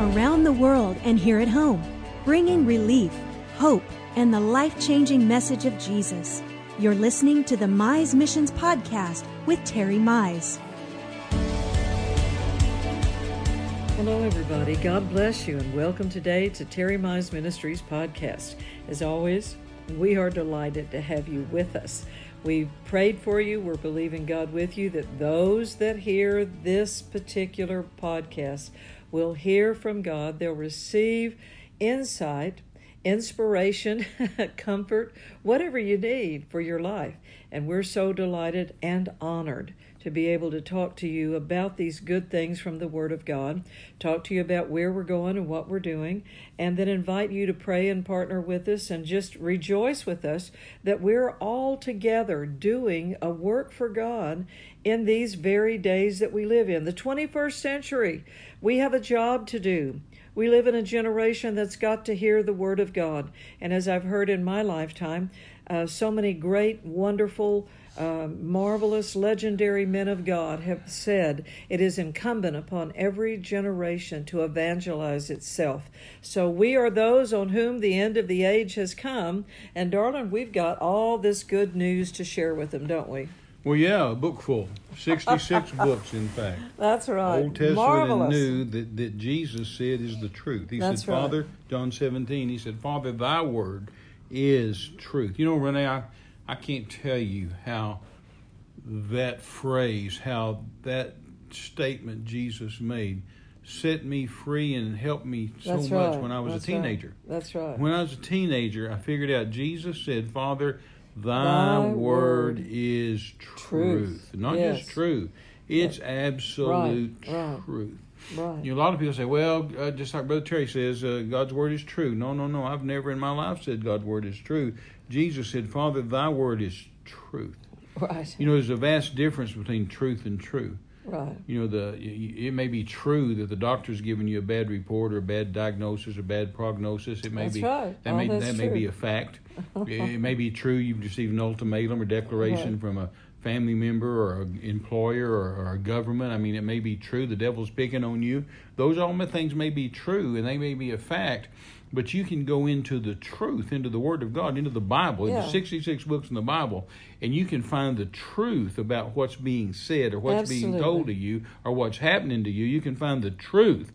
around the world and here at home, bringing relief, hope, and the life changing message of Jesus. You're listening to the Mize Missions Podcast with Terry Mize. Hello, everybody. God bless you, and welcome today to Terry Mize Ministries podcast. As always, we are delighted to have you with us. We prayed for you. We're believing God with you that those that hear this particular podcast will hear from God. They'll receive insight, inspiration, comfort, whatever you need for your life. And we're so delighted and honored to be able to talk to you about these good things from the Word of God, talk to you about where we're going and what we're doing, and then invite you to pray and partner with us and just rejoice with us that we're all together doing a work for God in these very days that we live in. The 21st century, we have a job to do. We live in a generation that's got to hear the Word of God. And as I've heard in my lifetime, uh, so many great, wonderful, uh, marvelous, legendary men of God have said it is incumbent upon every generation to evangelize itself. So we are those on whom the end of the age has come. And darling, we've got all this good news to share with them, don't we? Well, yeah, a book full. 66 books, in fact. That's right. Old Testament Marvelous. and New that, that Jesus said is the truth. He That's said, right. Father, John 17, he said, Father, thy word is truth. You know, Renee, I, I can't tell you how that phrase, how that statement Jesus made set me free and helped me so That's much right. when I was That's a right. teenager. That's right. When I was a teenager, I figured out Jesus said, Father, thy, Thy word, word is truth. truth. Not Yes. just truth, it's absolute Right, right. truth. Right. You know, a lot of people say, well, uh, just like Brother Terry says, uh, God's word is true. No, no, no. I've never in my life said God's word is true. Jesus said, Father, thy word is truth. Right. You know, there's a vast difference between truth and true. Right. You know, the it may be true that the doctor's giving you a bad report or a bad diagnosis or bad prognosis. It may That's be right. that may that may be a fact. it may be true you've received an ultimatum or declaration Right. from a family member or an employer or, or a government. I mean, it may be true the devil's picking on you. Those all my things may be true and they may be a fact. But you can go into the truth, into the Word of God, into the Bible, Yeah. into 66 books in the Bible, and you can find the truth about what's being said or what's being told to you or what's happening to you. You can find the truth.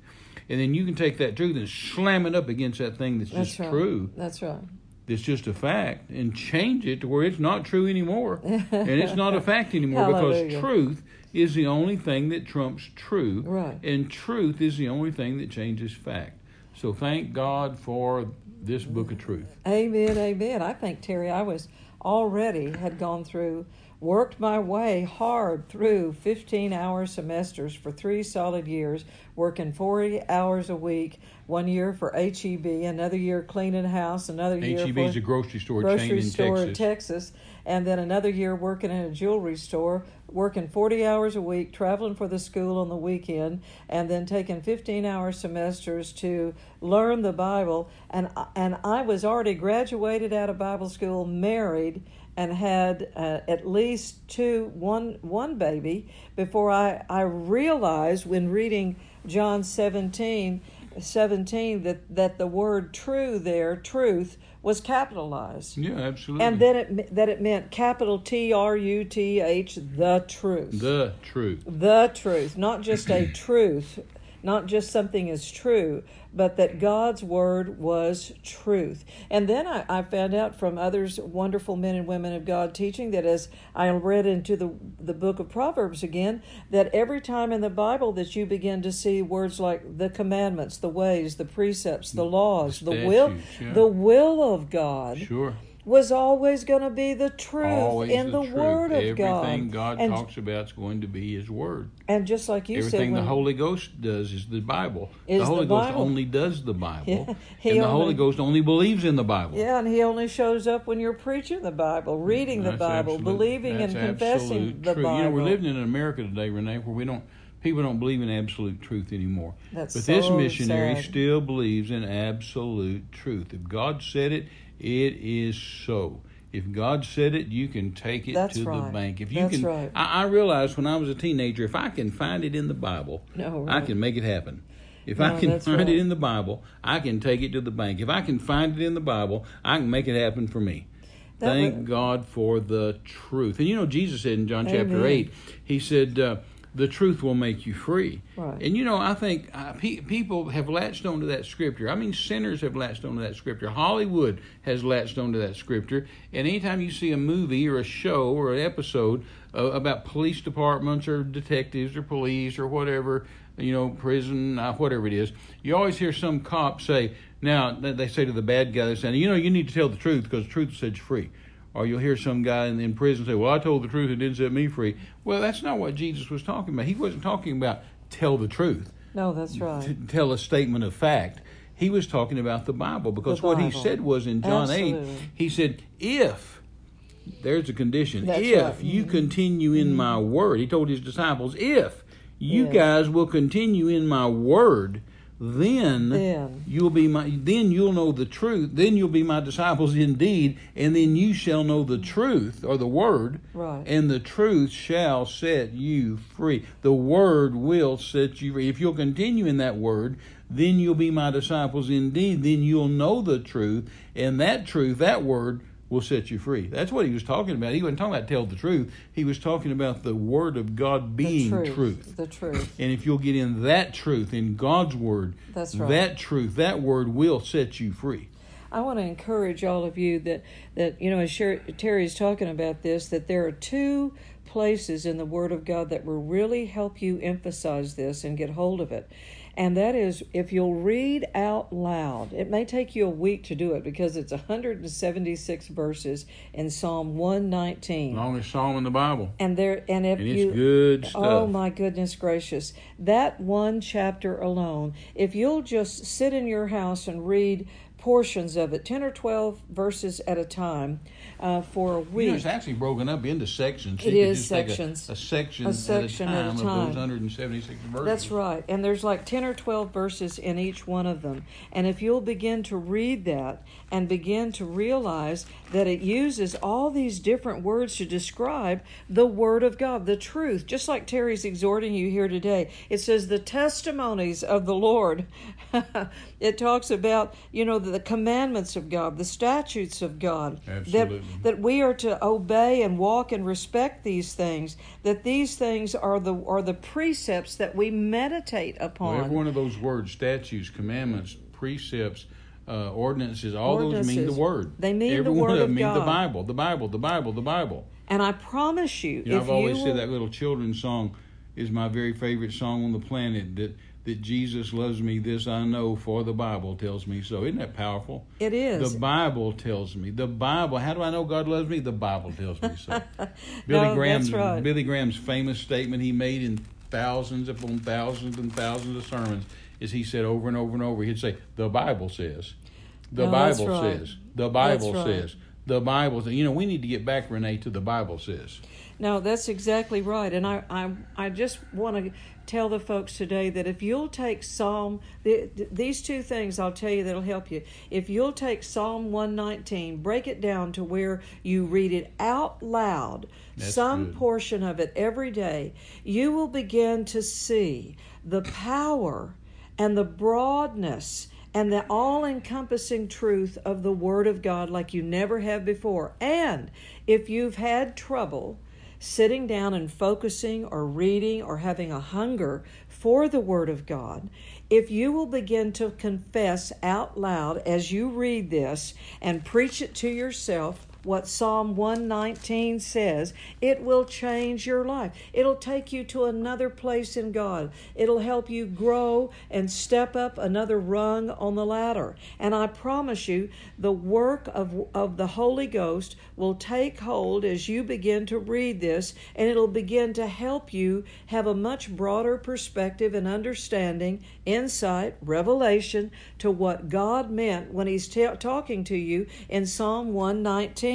And then you can take that truth and slam it up against that thing that's, That's just right. true, That's right. That's just a fact, and change it to where it's not true anymore. and it's not a fact anymore because truth is the only thing that trumps true. Right. And truth is the only thing that changes fact. So thank God for this book of truth. Amen, amen. I think Terry, I was already had gone through, worked my way hard through 15 hour semesters for three solid years, working 40 hours a week, one year for HEB, another year cleaning house, another year HEB is a grocery store chain grocery in store Texas. in Texas, and then another year working in a jewelry store, working 40 hours a week, traveling for the school on the weekend, and then taking 15 hour semesters to learn the Bible. And, and I was already graduated out of Bible school, married, and had uh, at least two, one, one baby before I, I realized when reading John 17, 17 that, that the word true there, truth, was capitalized. Yeah, absolutely. And then it that it meant capital T R U T H the truth. the truth. The truth, not just a truth, not just something is true, but that God's word was truth. And then I, I found out from others, wonderful men and women of God teaching that as I read into the, the book of Proverbs again, that every time in the Bible that you begin to see words like the commandments, the ways, the precepts, the mm. laws, the, will, yeah. the will of God Sure. Was always going to be the truth Always in the, truth. Word of Everything God. Everything God and, talks about is going to be His Word. and just like you said, Everything said, the Holy Ghost does is the Bible. Is the Holy the Ghost only does the Bible. Yeah, and the only- Holy Ghost only believes in the Bible. yeah, and He only shows up when you're preaching the Bible, mm, reading the Bible, absolute- believing and confessing the truth. Bible. You know, we're living in America today, Renee, where we don't people don't believe in absolute truth anymore. That's but this missionary sad. still believes in absolute truth. If God said it, it is so. If God said it, you can take it That's to the bank. If you That's can, right. I, I realized when I was a teenager, if I can find it in the Bible, No, I can make it happen. If No, I can find right. it in the Bible, I can take it to the bank. If I can find it in the Bible, I can make it happen for me. That Thank would- God for the truth. And you know, Jesus said in John chapter 8, He said, uh, The truth will make you free. Right. And you know, I think uh, pe- people have latched onto that scripture. I mean, sinners have latched onto that scripture. Hollywood has latched onto that scripture. And anytime you see a movie or a show or an episode uh, about police departments or detectives or police or whatever, you know, prison, uh, whatever it is, you always hear some cop say, now they say to the bad guy, they say, you know, you need to tell the truth because the truth sets you free. Or you'll hear some guy in, in prison say, well, I told the truth and it didn't set me free. Well, that's not what Jesus was talking about. He wasn't talking about tell the truth No, that's right. to tell a statement of fact. He was talking about the Bible because The what he said was in John Absolutely. 8, he said, if, there's a condition, That's if right. you mm-hmm. continue in my mm-hmm. word, he told his disciples, if you Yes. guys will continue in my word, then, Then. you'll be my then you'll know the truth then you'll be my disciples indeed and then you shall know the truth or the word Right. and the truth shall set you free. The word will set you free. If you'll continue in that word, then you'll be my disciples indeed. Then you'll know the truth, and that truth, that word, will set you free. That's what he was talking about. He wasn't talking about tell the truth. He was talking about the word of God being the truth, truth. The truth. And if you'll get in that truth, in God's word, That's right. that truth, that word will set you free. I want to encourage all of you that that you know as Terry's talking about this that there are two places in the Word of God that will really help you emphasize this and get hold of it. And that is if you'll read out loud. It may take you a week to do it because it's 176 verses in Psalm 119. Longest psalm in the Bible. And there and if And you good stuff. Oh my goodness gracious. That one chapter alone, if you'll just sit in your house and read portions of it, 10 or 12 verses at a time, uh, for a You week. know, it's actually broken up into sections. It you could is just take a- sections. A, section, A section at at a a time, of those 176 verses. That's right. And there's like 10 or 12 verses in each one of them. And if you'll begin to read that and begin to realize that it uses all these different words to describe the Word of God, the truth, just like Terry's exhorting you here today. It says the testimonies of the Lord. it talks about, you know, the, the commandments of God, the statutes of God. Absolutely. That, that we are to obey and walk and respect these things, that these things are the are the precepts that we meditate upon. Well, every one of those words, statutes, commandments, precepts, uh, ordinances, all those mean the word. They mean every the one word of them mean the Bible, the Bible, the Bible, the Bible. and I promise you, You know, if I've always you said that little children's song is my very favorite song on the planet. That that Jesus loves me, this I know, for the Bible tells me so. Isn't that powerful? it is. The Bible tells me. The Bible. How do I know God loves me? The Bible tells me so. Billy No, Graham's that's right. Billy Graham's famous statement he made in thousands upon thousands and thousands of sermons is he said over and over and over he'd say the Bible says, the No, Bible right. says, the Bible right. says, the Bible says. You know we need to get back Renee to the Bible says. No, that's exactly right. And I, I, I just want to tell the folks today that if you'll take Psalm, the, th- these two things I'll tell you that'll help you. If you'll take Psalm 119, break it down to where you read it out loud, That's some good. portion of it every day, you will begin to see the power and the broadness and the all encompassing truth of the Word of God like you never have before. And if you've had trouble sitting down and focusing or reading or having a hunger for the Word of God, if you will begin to confess out loud as you read this and preach it to yourself, what Psalm 119 says, it will change your life. It'll take you to another place in God. It'll help you grow and step up another rung on the ladder. And I promise you, the work of, of the Holy Ghost will take hold as you begin to read this, and it'll begin to help you have a much broader perspective and understanding, insight, revelation to what God meant when He's ta- talking to you in Psalm 119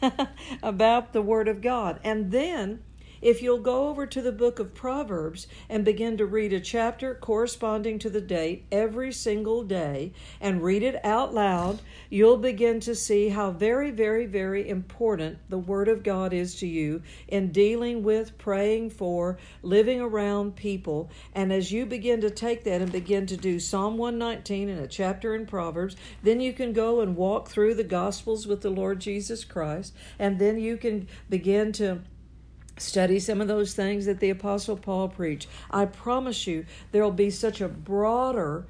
about the Word of God. And then if you'll go over to the book of Proverbs and begin to read a chapter corresponding to the date every single day and read it out loud, you'll begin to see how very, very, very important the Word of God is to you in dealing with, praying for, living around people. And as you begin to take that and begin to do Psalm 119 and a chapter in Proverbs, then you can go and walk through the Gospels with the Lord Jesus Christ, and then you can begin to study some of those things that the apostle paul preached i promise you there'll be such a broader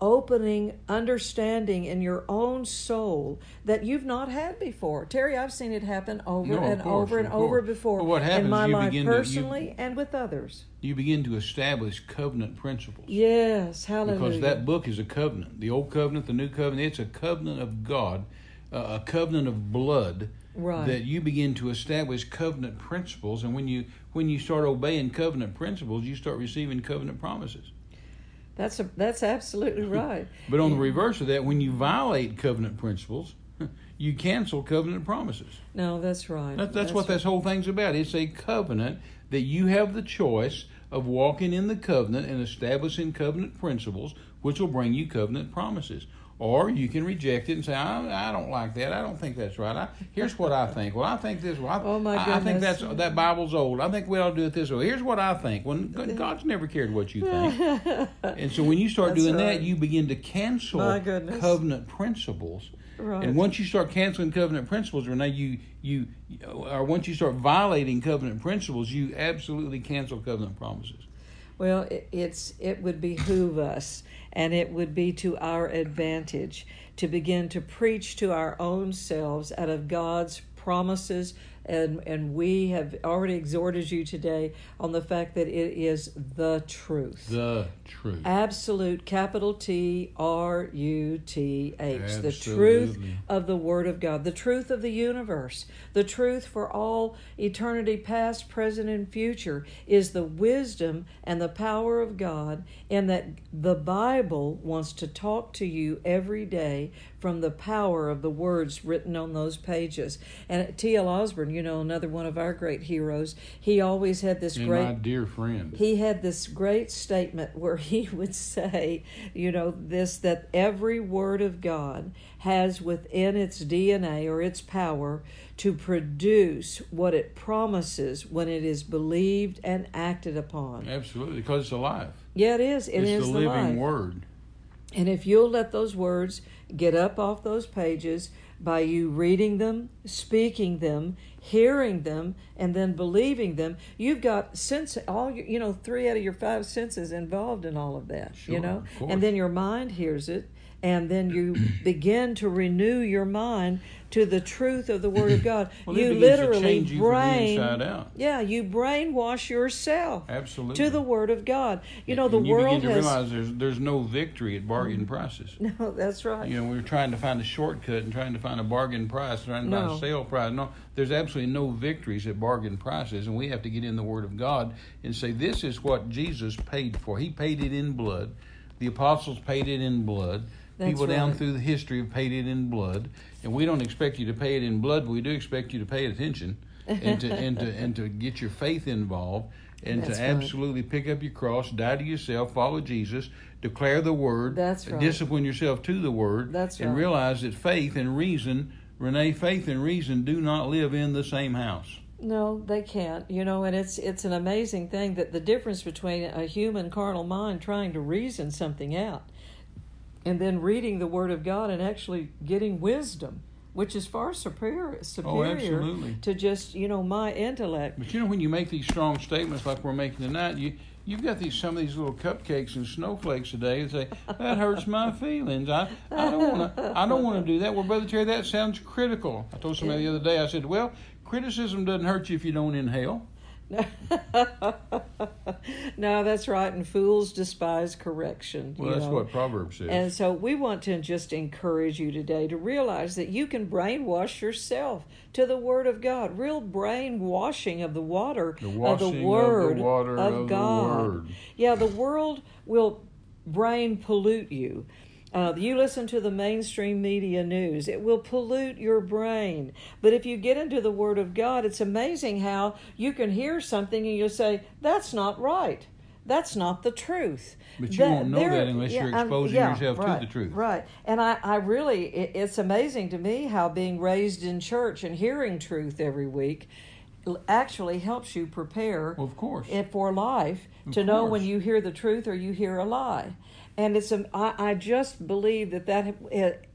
opening understanding in your own soul that you've not had before terry i've seen it happen over No, and course, over and of over before But what happens, in my you life begin to- you- personally and with others You begin to establish covenant principles. yes hallelujah Because that book is a covenant. The old covenant, the new covenant, it's a covenant of God, uh, a covenant of blood. Right. That you begin to establish covenant principles, and when you when you start obeying covenant principles, you start receiving covenant promises. that's a, that's absolutely right But on the reverse of that, when you violate covenant principles, you cancel covenant promises. no that's right That, that's, what this whole thing's about. It's a covenant that you have the choice of walking in the covenant and establishing covenant principles, which will bring you covenant promises. Or you can reject it and say, I, I don't like that. I don't think that's right. I, here's what I think. Well, I think this. Well, I, Oh, my I, I think that's that Bible's old. I think we ought to do it this way. Here's what I think. When God's never cared what you think, and so when you start doing right. that, you begin to cancel covenant principles. Right. And once you start canceling covenant principles, Renee, you you or once you start violating covenant principles, you absolutely cancel covenant promises. Well, it, it's it would behoove us, and it would be to our advantage to begin to preach to our own selves out of God's promises. And, and we have already exhorted you today on the fact that it is the truth. The truth. Absolute capital T R U T H. The truth of the Word of God, the truth of the universe, the truth for all eternity, past, present, and future, is the wisdom and the power of God, and that the Bible wants to talk to you every day from the power of the words written on those pages. And T.L. Osborn, you know, another one of our great heroes, he always had this and great my dear friend. he had this great statement where he would say, you know, this that every word of God has within its DNA or its power to produce what it promises when it is believed and acted upon. Absolutely, because it's alive. Yeah, it is. It it's is the living life. word. And if you'll let those words get up off those pages by you reading them, speaking them, hearing them, and then believing them, you've got sense all your, you know three out of your five senses involved in all of that. Sure, you know, and then your mind hears it, and then you begin to renew your mind to the truth of the Word of God. Well, you literally you brain, out. yeah, you brainwash yourself Absolutely. to the Word of God. You know, the you world begin to has realize there's there's no victory at bargain mm. prices. no. That's right. You know, we're trying to find a shortcut and trying to find a bargain price, trying to find a sale price. No, there's absolutely no victories at bargain prices, and we have to get in the Word of God and say, this is what Jesus paid for. He paid it in blood. The apostles paid it in blood. That's People down through the history have paid it in blood, and we don't expect you to pay it in blood, but we do expect you to pay attention and to and to and to get your faith involved and That's to right. absolutely pick up your cross, die to yourself, follow Jesus, declare the word, That's right. discipline yourself to the word, That's and right. realize that faith and reason, Renee, faith and reason do not live in the same house. No, they can't. You know, and it's it's an amazing thing that the difference between a human carnal mind trying to reason something out and then reading the word of God and actually getting wisdom, which is far superior oh, superior Oh, to just, you know, my intellect. But you know, when you make these strong statements like we're making tonight, you you've got these some of these little cupcakes and snowflakes today and say that hurts my feelings. I I don't want to I don't want to do that. Well, brother Terry, that sounds critical. I told somebody the other day. I said, well, criticism doesn't hurt you if you don't inhale. no, that's right. And fools despise correction. Well, that's know. what Proverbs says. And so we want to just encourage you today to realize that you can brainwash yourself to the Word of God. Real brainwashing of the water The of the washing of the Word water of the God. Word. Yeah, the world will brain pollute you. Uh, you listen to the mainstream media news, it will pollute your brain. But if you get into the Word of God, it's amazing how you can hear something and you'll say, That's not right. That's not the truth. But you That- won't know that unless yeah, you're exposing yeah, yourself right, to the truth. Right. And I, I really, it, it's amazing to me how being raised in church and hearing truth every week actually helps you prepare Well, of course. for life Of to know when you hear the truth or you hear a lie. And it's a, I, I just believe that that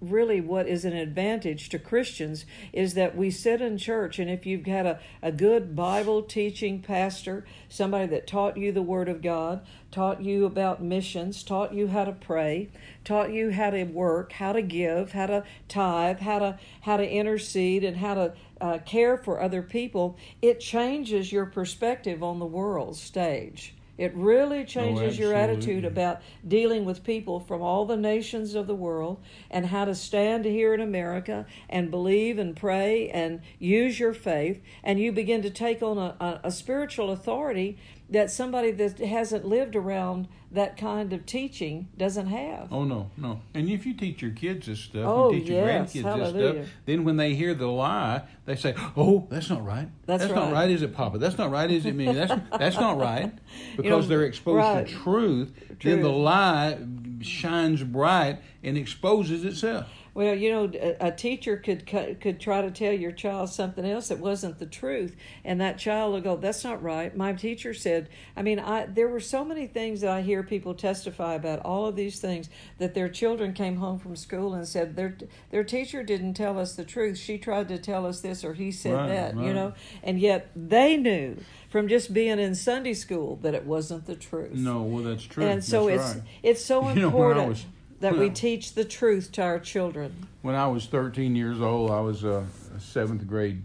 really what is an advantage to Christians is that we sit in church and if you've got a, a good Bible teaching pastor, somebody that taught you the Word of God, taught you about missions, taught you how to pray, taught you how to work, how to give, how to tithe, how to how to intercede, and how to uh, care for other people, it changes your perspective on the world stage. It really oh, changes your attitude about dealing with people from all the nations of the world and how to stand here in America and believe and pray and use your faith. And you begin to take on a, a, a spiritual authority that somebody that hasn't lived around that kind of teaching doesn't have. Oh no, no. And if you teach your kids this stuff, Oh, you teach your grandkids hallelujah. this stuff, then when they hear the lie, they say, "Oh, that's not right. That's not right. right, is it, Papa? That's not right, is it, me? That's that's not right." Because know, they're exposed right. to truth, then the lie shines bright and exposes itself. Well, you know, a, a teacher could could try to tell your child something else that wasn't the truth, and that child will go, "That's not right." My teacher said. I mean, I there were so many things that I hear people testify about. All of these things that their children came home from school and said their their teacher didn't tell us the truth. She tried to tell us this, or he said Right, that. You know, and yet they knew from just being in Sunday school that it wasn't the truth. No, well, that's true. And so That's it's right. it's so You know, when I important was- that we teach the truth to our children. When I was 13 years old, I was a, a seventh grade,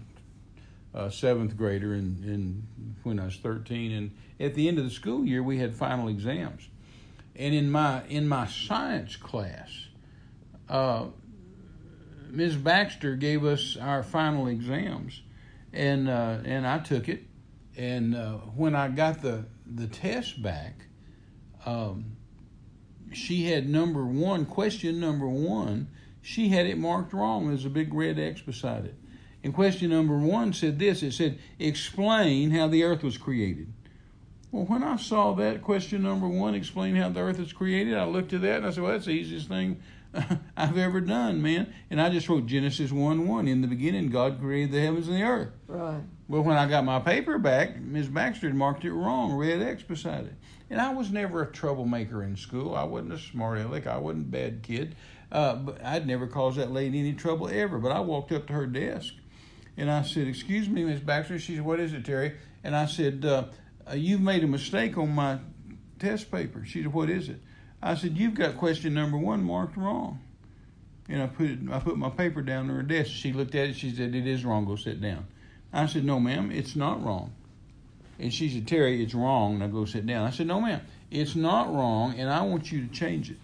uh, seventh grader, and in, when I was 13, and at the end of the school year, we had final exams, and in my in my science class, uh, Ms. Baxter gave us our final exams, and uh, and I took it, and uh, when I got the the test back. Um, she had number one, question number one, she had it marked wrong. There's a big red X beside it. And question number one said this it said, explain how the earth was created. Well, when I saw that question number one, explain how the earth was created, I looked at that and I said, well, that's the easiest thing I've ever done, man. And I just wrote Genesis 1 1. In the beginning, God created the heavens and the earth. Right. Well, when I got my paper back, Ms. Baxter had marked it wrong, red X beside it. And I was never a troublemaker in school. I wasn't a smart aleck. I wasn't a bad kid. Uh, but I'd never caused that lady any trouble ever. But I walked up to her desk and I said, Excuse me, Miss Baxter. She said, What is it, Terry? And I said, uh, uh, You've made a mistake on my test paper. She said, What is it? I said, You've got question number one marked wrong. And I put it, I put my paper down on her desk. She looked at it. She said, It is wrong. Go sit down. I said, No, ma'am, it's not wrong. And she said, Terry, it's wrong. Now go sit down. I said, No, ma'am, it's not wrong, and I want you to change it.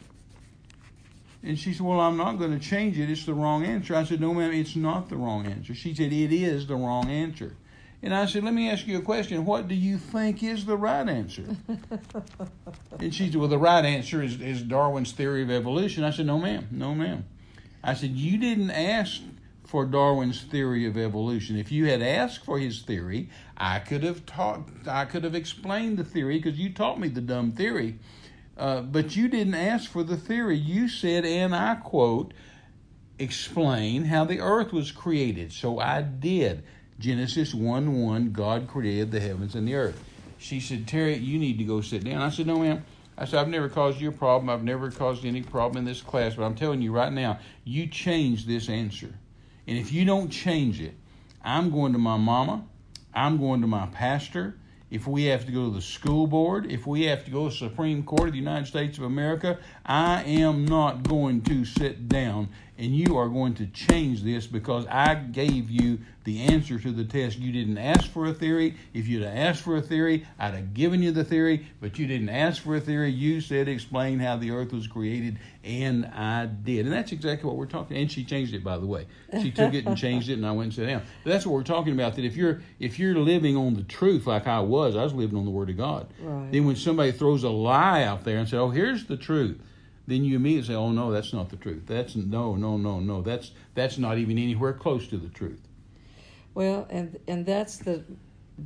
And she said, Well, I'm not going to change it. It's the wrong answer. I said, No, ma'am, it's not the wrong answer. She said, It is the wrong answer. And I said, Let me ask you a question. What do you think is the right answer? and she said, Well, the right answer is, is Darwin's theory of evolution. I said, No, ma'am. No, ma'am. I said, You didn't ask for Darwin's theory of evolution. If you had asked for his theory, I could have taught, I could have explained the theory because you taught me the dumb theory. Uh, but you didn't ask for the theory. You said, and I quote, explain how the earth was created. So I did. Genesis 1 1, God created the heavens and the earth. She said, Terry, you need to go sit down. I said, No, ma'am. I said, I've never caused you a problem. I've never caused any problem in this class, but I'm telling you right now, you change this answer. And if you don't change it, I'm going to my mama, I'm going to my pastor. If we have to go to the school board, if we have to go to the Supreme Court of the United States of America, I am not going to sit down and you are going to change this because I gave you the answer to the test. You didn't ask for a theory. If you'd have asked for a theory, I'd have given you the theory, but you didn't ask for a theory. You said explain how the earth was created, and I did. And that's exactly what we're talking. And she changed it, by the way. She took it and changed it, and I went and sat down. But that's what we're talking about. That if you're if you're living on the truth like I was, I was living on the Word of God. Right. Then when somebody throws a lie out there and says, "Oh, here's the truth," then you immediately say, "Oh no, that's not the truth. That's no, no, no, no. That's that's not even anywhere close to the truth." Well, and and that's the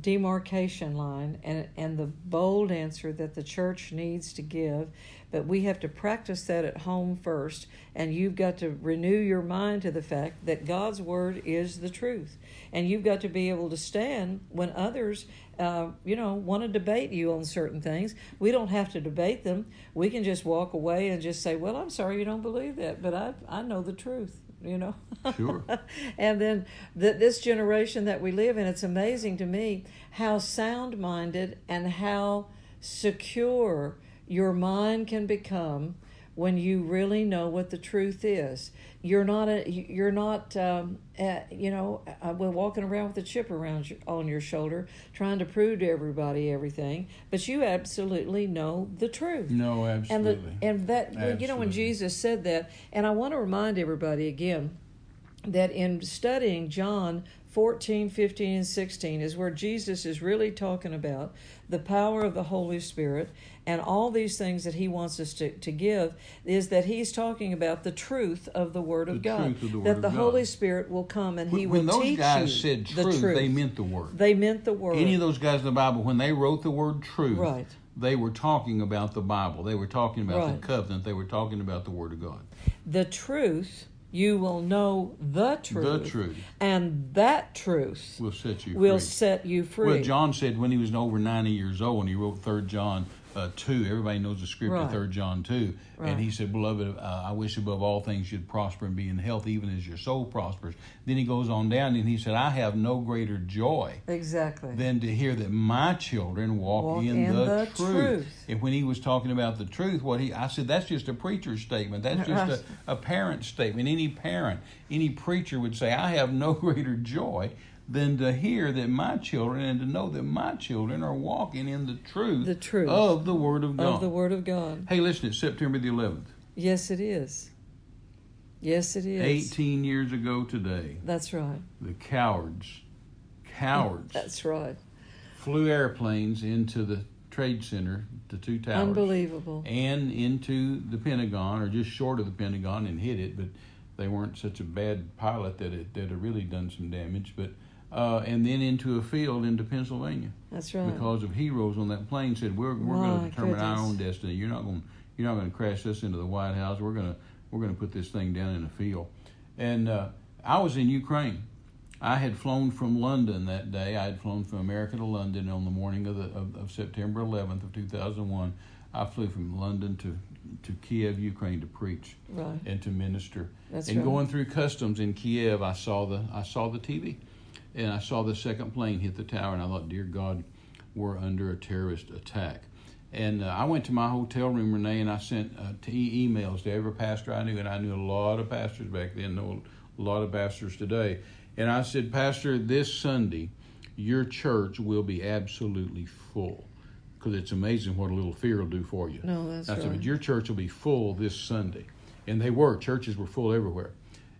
demarcation line and and the bold answer that the church needs to give. But we have to practice that at home first and you've got to renew your mind to the fact that God's word is the truth. And you've got to be able to stand when others uh, you know want to debate you on certain things. We don't have to debate them. We can just walk away and just say well I'm sorry you don't believe that but I I know the truth you know. Sure. and then the, this generation that we live in, it's amazing to me how sound minded and how secure your mind can become when you really know what the truth is. You're not a, you're not um, uh, you know uh, we're walking around with a chip around your, on your shoulder trying to prove to everybody everything, but you absolutely know the truth. No, absolutely. And the, and that absolutely. you know when Jesus said that, and I want to remind everybody again that in studying John 14, 15, and 16 is where Jesus is really talking about the power of the Holy Spirit and all these things that he wants us to, to give is that he's talking about the truth of the Word of The God. truth of the Word that of the God. Holy Spirit will come and he when will those teach guys you said the truth, truth. they meant the word. They meant the Word. Any of those guys in the Bible, when they wrote the word truth, Right. they were talking about the Bible. They were talking about Right. the covenant. They were talking about the Word of God. the truth, you will know the truth. The truth And that truth will set you will free. set you free. Well, John said when he was over 90 years old and he wrote Third John uh, 2, everybody knows the scripture, Right. Third John 2. Right. And he said, Beloved, uh, I wish above all things you'd prosper and be in health, even as your soul prospers. Then he goes on down and he said, I have no greater joy Exactly. than to hear that my children walk, Walk in, in the, the truth. truth. And when he was talking about the truth, what he I said that's just a preacher's statement. That's just a, a parent's statement. Any parent, any preacher would say, I have no greater joy than to hear that my children and to know that my children are walking in the truth, The truth of the Word of God. of the Word of God. Hey, listen, it's September the 11th. Yes, it is. Yes, it is. 18 years ago today, That's right. the cowards, cowards, That's right. flew airplanes into the trade center, the two towers, Unbelievable. and into the Pentagon, or just short of the Pentagon, and hit it. But they weren't such a bad pilot that it that it really done some damage. But uh, and then into a field into Pennsylvania That's right. because of heroes on that plane said we're we're going to determine our own destiny. You're not going you're not going to crash us into the White House. We're going to we're going to put this thing down in a field. And uh, I was in Ukraine. I had flown from London that day. I had flown from America to London on the morning of the of, of September 11th of 2001. I flew from London to to Kiev, Ukraine, to preach right. and to minister. That's and right. going through customs in Kiev, I saw the I saw the TV, and I saw the second plane hit the tower, and I thought, dear God, we're under a terrorist attack. And uh, I went to my hotel room, Renee, and I sent uh, t- emails to every pastor I knew, and I knew a lot of pastors back then, know a lot of pastors today. And I said, Pastor, this Sunday, your church will be absolutely full. Because it's amazing what a little fear will do for you. No, that's I said, right. but your church will be full this Sunday. And they were. Churches were full everywhere.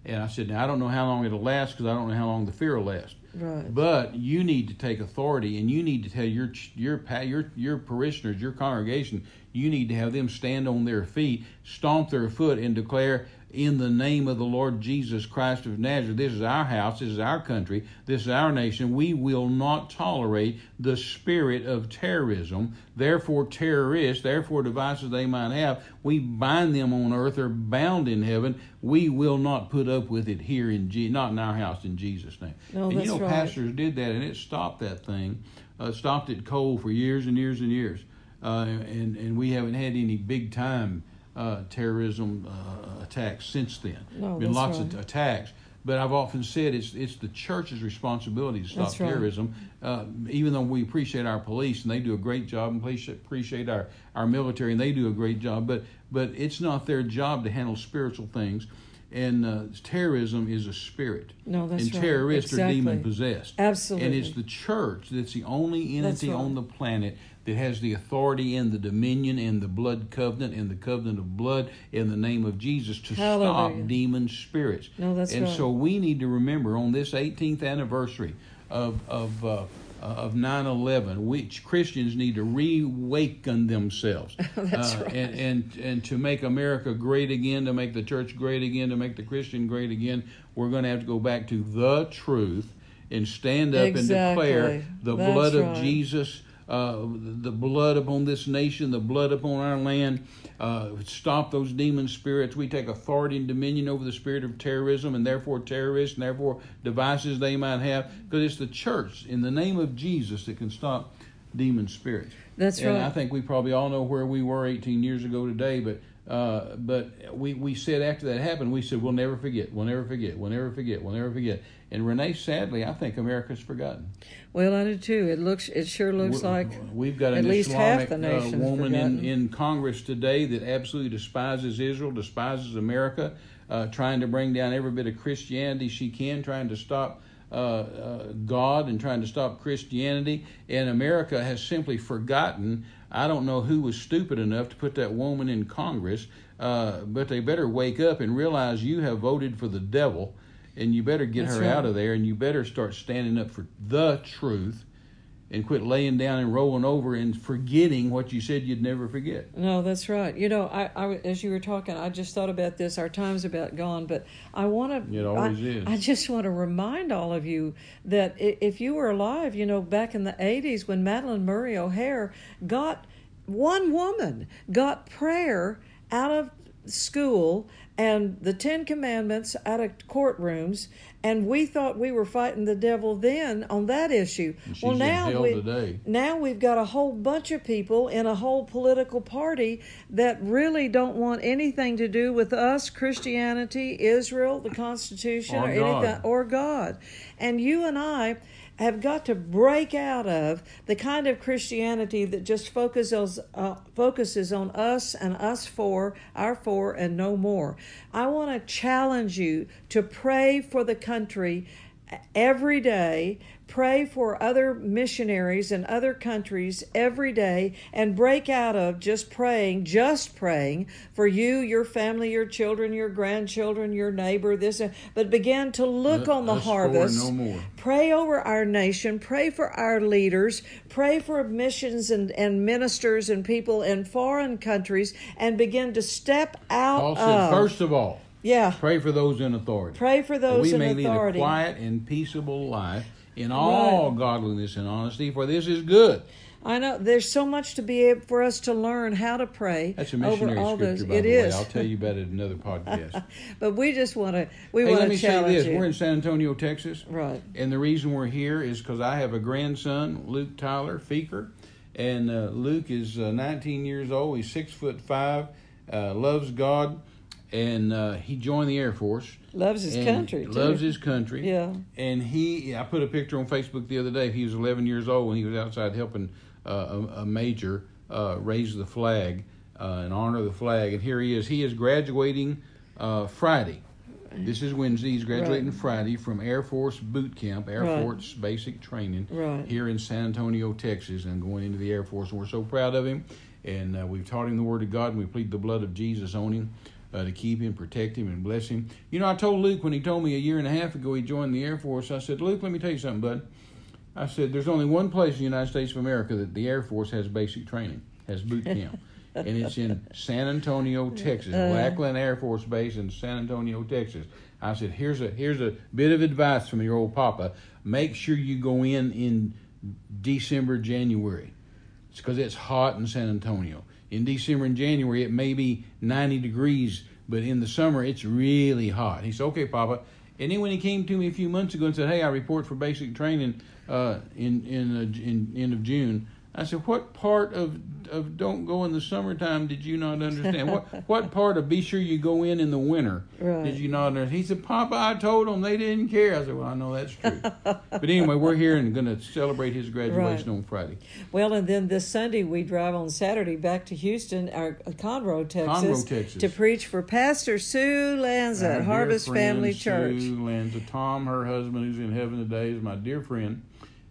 And I said, now I don't know how long it'll last because I don't know how long the fear will last. Right. But you need to take authority, and you need to tell your your your your parishioners, your congregation, you need to have them stand on their feet, stomp their foot, and declare, "In the name of the Lord Jesus Christ of Nazareth, this is our house, this is our country, this is our nation. We will not tolerate the spirit of terrorism. Therefore, terrorists, therefore devices they might have, we bind them on earth or bound in heaven. We will not put up with it here in Je- not in our house in Jesus' name." No, and you know, right. pastors did that, and it stopped that thing, uh, stopped it cold for years and years and years. Uh, and and we haven't had any big time uh, terrorism uh, attacks since then. No, Been lots right. of attacks, but I've often said it's it's the church's responsibility to stop That's right. terrorism. Uh, even though we appreciate our police and they do a great job, and police appreciate our our military and they do a great job, but but it's not their job to handle spiritual things. And uh, terrorism is a spirit. No, that's and right. terrorists are demon possessed. Absolutely. And it's the church that's the only entity right. on the planet that has the authority and the dominion and the blood covenant and the covenant of blood in the name of Jesus to Hallelujah. stop demon spirits. No, that's and right. so we need to remember on this 18th anniversary of of uh, of 9/11. Which Christians need to reawaken themselves, That's uh, right. and, and and to make America great again, to make the church great again, to make the Christian great again. We're going to have to go back to the truth and stand up Exactly. and declare the That's blood of. Jesus. Uh, the blood upon this nation, the blood upon our land, uh, stop those demon spirits. We take authority and dominion over the spirit of terrorism and therefore terrorists and therefore devices they might have. Because it's the church in the name of Jesus that can stop demon spirits. That's and right. I think we probably all know where we were 18 years ago today, but uh, but we, we said after that happened, we said we'll never forget, we'll never forget, we'll never forget, we'll never forget. And Renee, sadly, I think America's forgotten. Well, I do too. It looks. It sure looks We- like we've got at an least Islamic half the uh, nation's woman in, in Congress today that absolutely despises Israel, despises America, uh, trying to bring down every bit of Christianity she can, trying to stop uh, uh, God and trying to stop Christianity. And America has simply forgotten. I don't know who was stupid enough to put that woman in Congress, uh, but they better wake up and realize you have voted for the devil. And you better get That's her right. out of there, and you better start standing up for the truth and quit laying down and rolling over and forgetting what you said you'd never forget. No, that's right. You know, I, I as you were talking, I just thought about this. Our time's about gone, but I want to. It always I, is. I just want to remind all of you that if you were alive, you know, back in the '80s when Madalyn Murray O'Hair got one woman got prayer out of school and the Ten Commandments out of courtrooms, and we thought we were fighting the devil then on that issue. Well, now we today. now we've got a whole bunch of people in a whole political party that really don't want anything to do with us, Christianity, Israel, the Constitution, Or or, God. anything, or God. And you and I have got to break out of the kind of Christianity that just focuses uh, focuses on us and us for our for and no more. I want to challenge you to pray for the country every day pray for other missionaries in other countries every day and break out of just praying just praying for you your family your children your grandchildren your neighbor this but begin to look Let on the harvest. no pray over our nation. Pray for our leaders. Pray for missions and, and ministers and people in foreign countries and begin to step out said, of first of all, yeah. pray for those in authority. pray for those that those we in may lead a quiet and peaceable life in all godliness and honesty, for this is good. I know there's so much to be able for us to learn how to pray That's a over missionary all scripture, those. by It the is. way. I'll tell you about it in another podcast. but we just want to we hey, want let to me say challenge this: you. we're in San Antonio, Texas, right. and the reason we're here is because I have a grandson, Luke Tyler Feeker, and uh, Luke is uh, 19 years old. He's six foot five, uh, loves God, and uh, he joined the Air Force. Loves his and country. Too. Loves his country. Yeah. And he, I put a picture on Facebook the other day. He was 11 years old when he was outside helping uh, a, a major uh, raise the flag uh, in honor of the flag. And here he is. He is graduating uh, Friday. This is Wednesday. He's graduating Right. Friday from Air Force Boot Camp, Air Right. Force Basic Training Right. here in San Antonio, Texas, and going into the Air Force. And we're so proud of him. And uh, we've taught him the Word of God, and we plead the blood of Jesus on him uh, to keep him, protect him, and bless him. You know, I told Luke when he told me a year and a half ago he joined the Air Force, I said, Luke, let me tell you something, bud. I said, there's only one place in the United States of America that the Air Force has basic training, has boot camp. and it's in San Antonio, Texas, Lackland Air Force Base in San Antonio, Texas. I said, here's a here's a bit of advice from your old papa. Make sure you go in in December, January. It's because it's hot in San Antonio. In December and January, it may be 90 degrees, but in the summer, it's really hot. He said, okay, Papa. And then when he came to me a few months ago and said, hey, I report for basic training uh, in, in, uh, in end of June, I said, what part of, of don't go in the summertime did you not understand? what, what part of be sure you go in in the winter Right. did you not understand? He said, Papa, I told them they didn't care. I said, well, I know that's true. but anyway, we're here and going to celebrate his graduation on Friday. Well, and then this Sunday we drive on Saturday back to Houston, our uh, Conroe, Texas, Texas. to preach for Pastor Sue Lanza Our at dear Harvest friend Family Church. Sue Lanza. Tom, her husband, who's in heaven today, is my dear friend.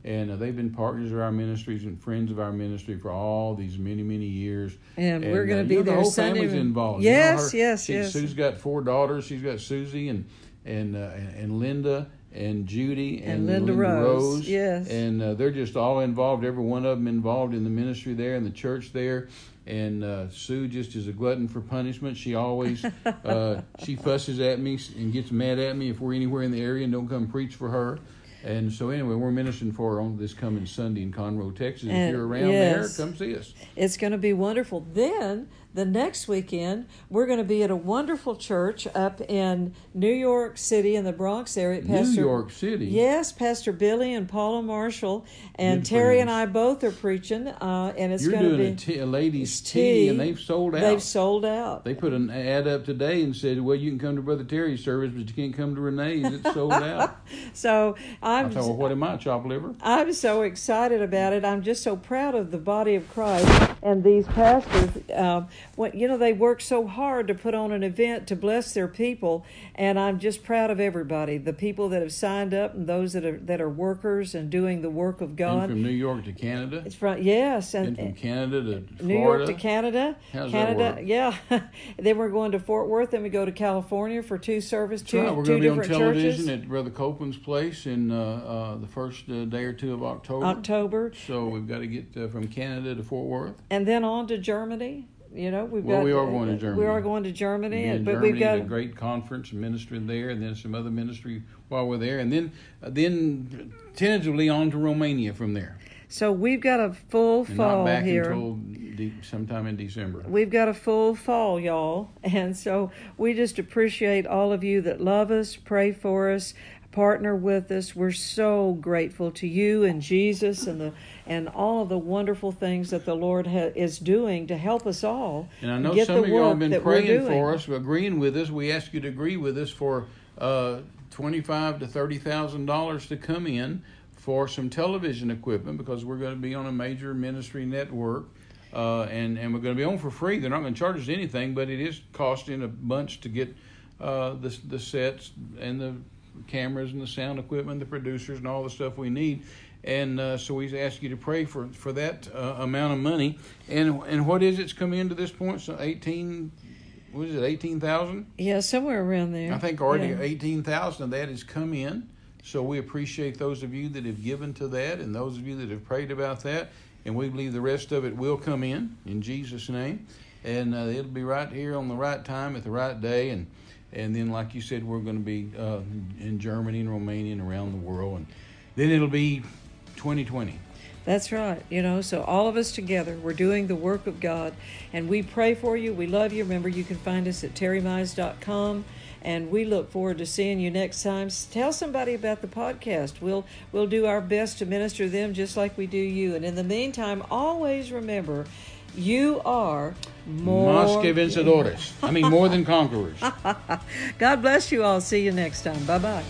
And uh, they've been partners of our ministries and friends of our ministry for all these many, many years. And we're gonna uh, be you know, there the whole Sunday family's involved. Yes, you know, her, yes, she- yes. Sue's got four daughters. She's got Susie and and uh, and Linda and Judy And and, Linda Rose, yes. and uh, they're just all involved. Every one of them involved in the ministry there and the church there. And uh, Sue just is a glutton for punishment. She always uh, she fusses at me and gets mad at me if we're anywhere in the area and don't come preach for her. And so anyway, we're ministering for her on this coming Sunday in Conroe, Texas. And- if you're around yes. there, come see us. It's going to be wonderful. Then the next weekend, we're going to be at a wonderful church up in New York City in the Bronx area. Pastor, New York City. Yes, Pastor Billy and Paula Marshall and Good Terry and. I both are preaching, uh, and it's You're going to doing be a, tea, a ladies' it's tea, and they've sold out. They've sold out. They put an ad up today and said, "Well, you can come to Brother Terry's service, but you can't come to Renee's. It's sold out." So I I'm thought, "Well, what am I, chop liver?" I'm so excited about it. I'm just so proud of the body of Christ and these pastors. Um, what you know, they work so hard to put on an event to bless their people, and I'm just proud of everybody. The people that have signed up and those that are that are workers and doing the work of god And from New York to Canada, It's from yes, and, and from Canada to New York to Canada. How's that Canada, work? yeah. then we're going to Fort Worth. Then we go to California for two service, That's two, right. We're two going to be on different television churches. at Brother Copeland's place in uh, uh, the first uh, day or two of October. October, So we've got to get uh, from Canada to Fort Worth. and then on to Germany. You know, we've Well, got. we are going to Germany. We are going to Germany, and- but Germany, we've got a great conference ministry there, and then some other ministry while we're there, and then uh, then tentatively on to Romania from there, so we've got a full and fall not back here. until de- sometime in December. We've got a full fall, y'all. And so we just appreciate all of you that love us, pray for us, partner with us. We're so grateful to you and Jesus and the and all of the wonderful things that the Lord ha- is doing to help us all And I know some of y'all have been praying for us, agreeing with us. We ask you to agree with us for uh, twenty-five to thirty thousand dollars to come in for some television equipment because we're going to be on a major ministry network. Uh, and, and we're going to be on for free. They're not going to charge us anything, but it is costing a bunch to get uh, the, the sets and the cameras and the sound equipment, the producers, and all the stuff we need. And uh, so we ask you to pray for for that uh, amount of money. And and what is it's come in to this point? So eighteen, what is it? Eighteen thousand. Yeah, somewhere around there. I think already Yeah. eighteen thousand of that has come in. So we appreciate those of you that have given to that, and those of you that have prayed about that. And we believe the rest of it will come in in Jesus' name, and uh, it'll be right here on the right time at the right day. And and then, like you said, we're going to be uh, in Germany and Romania and around the world, and then it'll be 2020. That's right. You know, so all of us together, we're doing the work of God. And we pray for you. We love you. Remember, you can find us at terrymize.com. And we look forward to seeing you next time. Tell somebody about the podcast. We'll we'll do our best to minister them just like we do you. And in the meantime, always remember, you are more. Más que vencedores. I mean, more than conquerors. God bless you all. See you next time. Bye bye.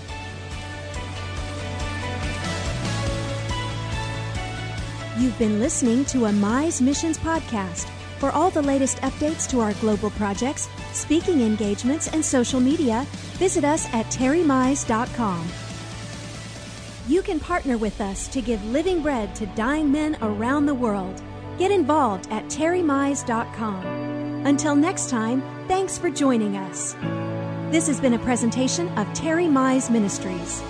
You've been listening to a Mize Missions podcast. For all the latest updates to our global projects, speaking engagements, and social media, visit us at terrymize.com. You can partner with us to give living bread to dying men around the world. Get involved at terrymize.com. Until next time, thanks for joining us. This has been a presentation of Terry Mize Ministries.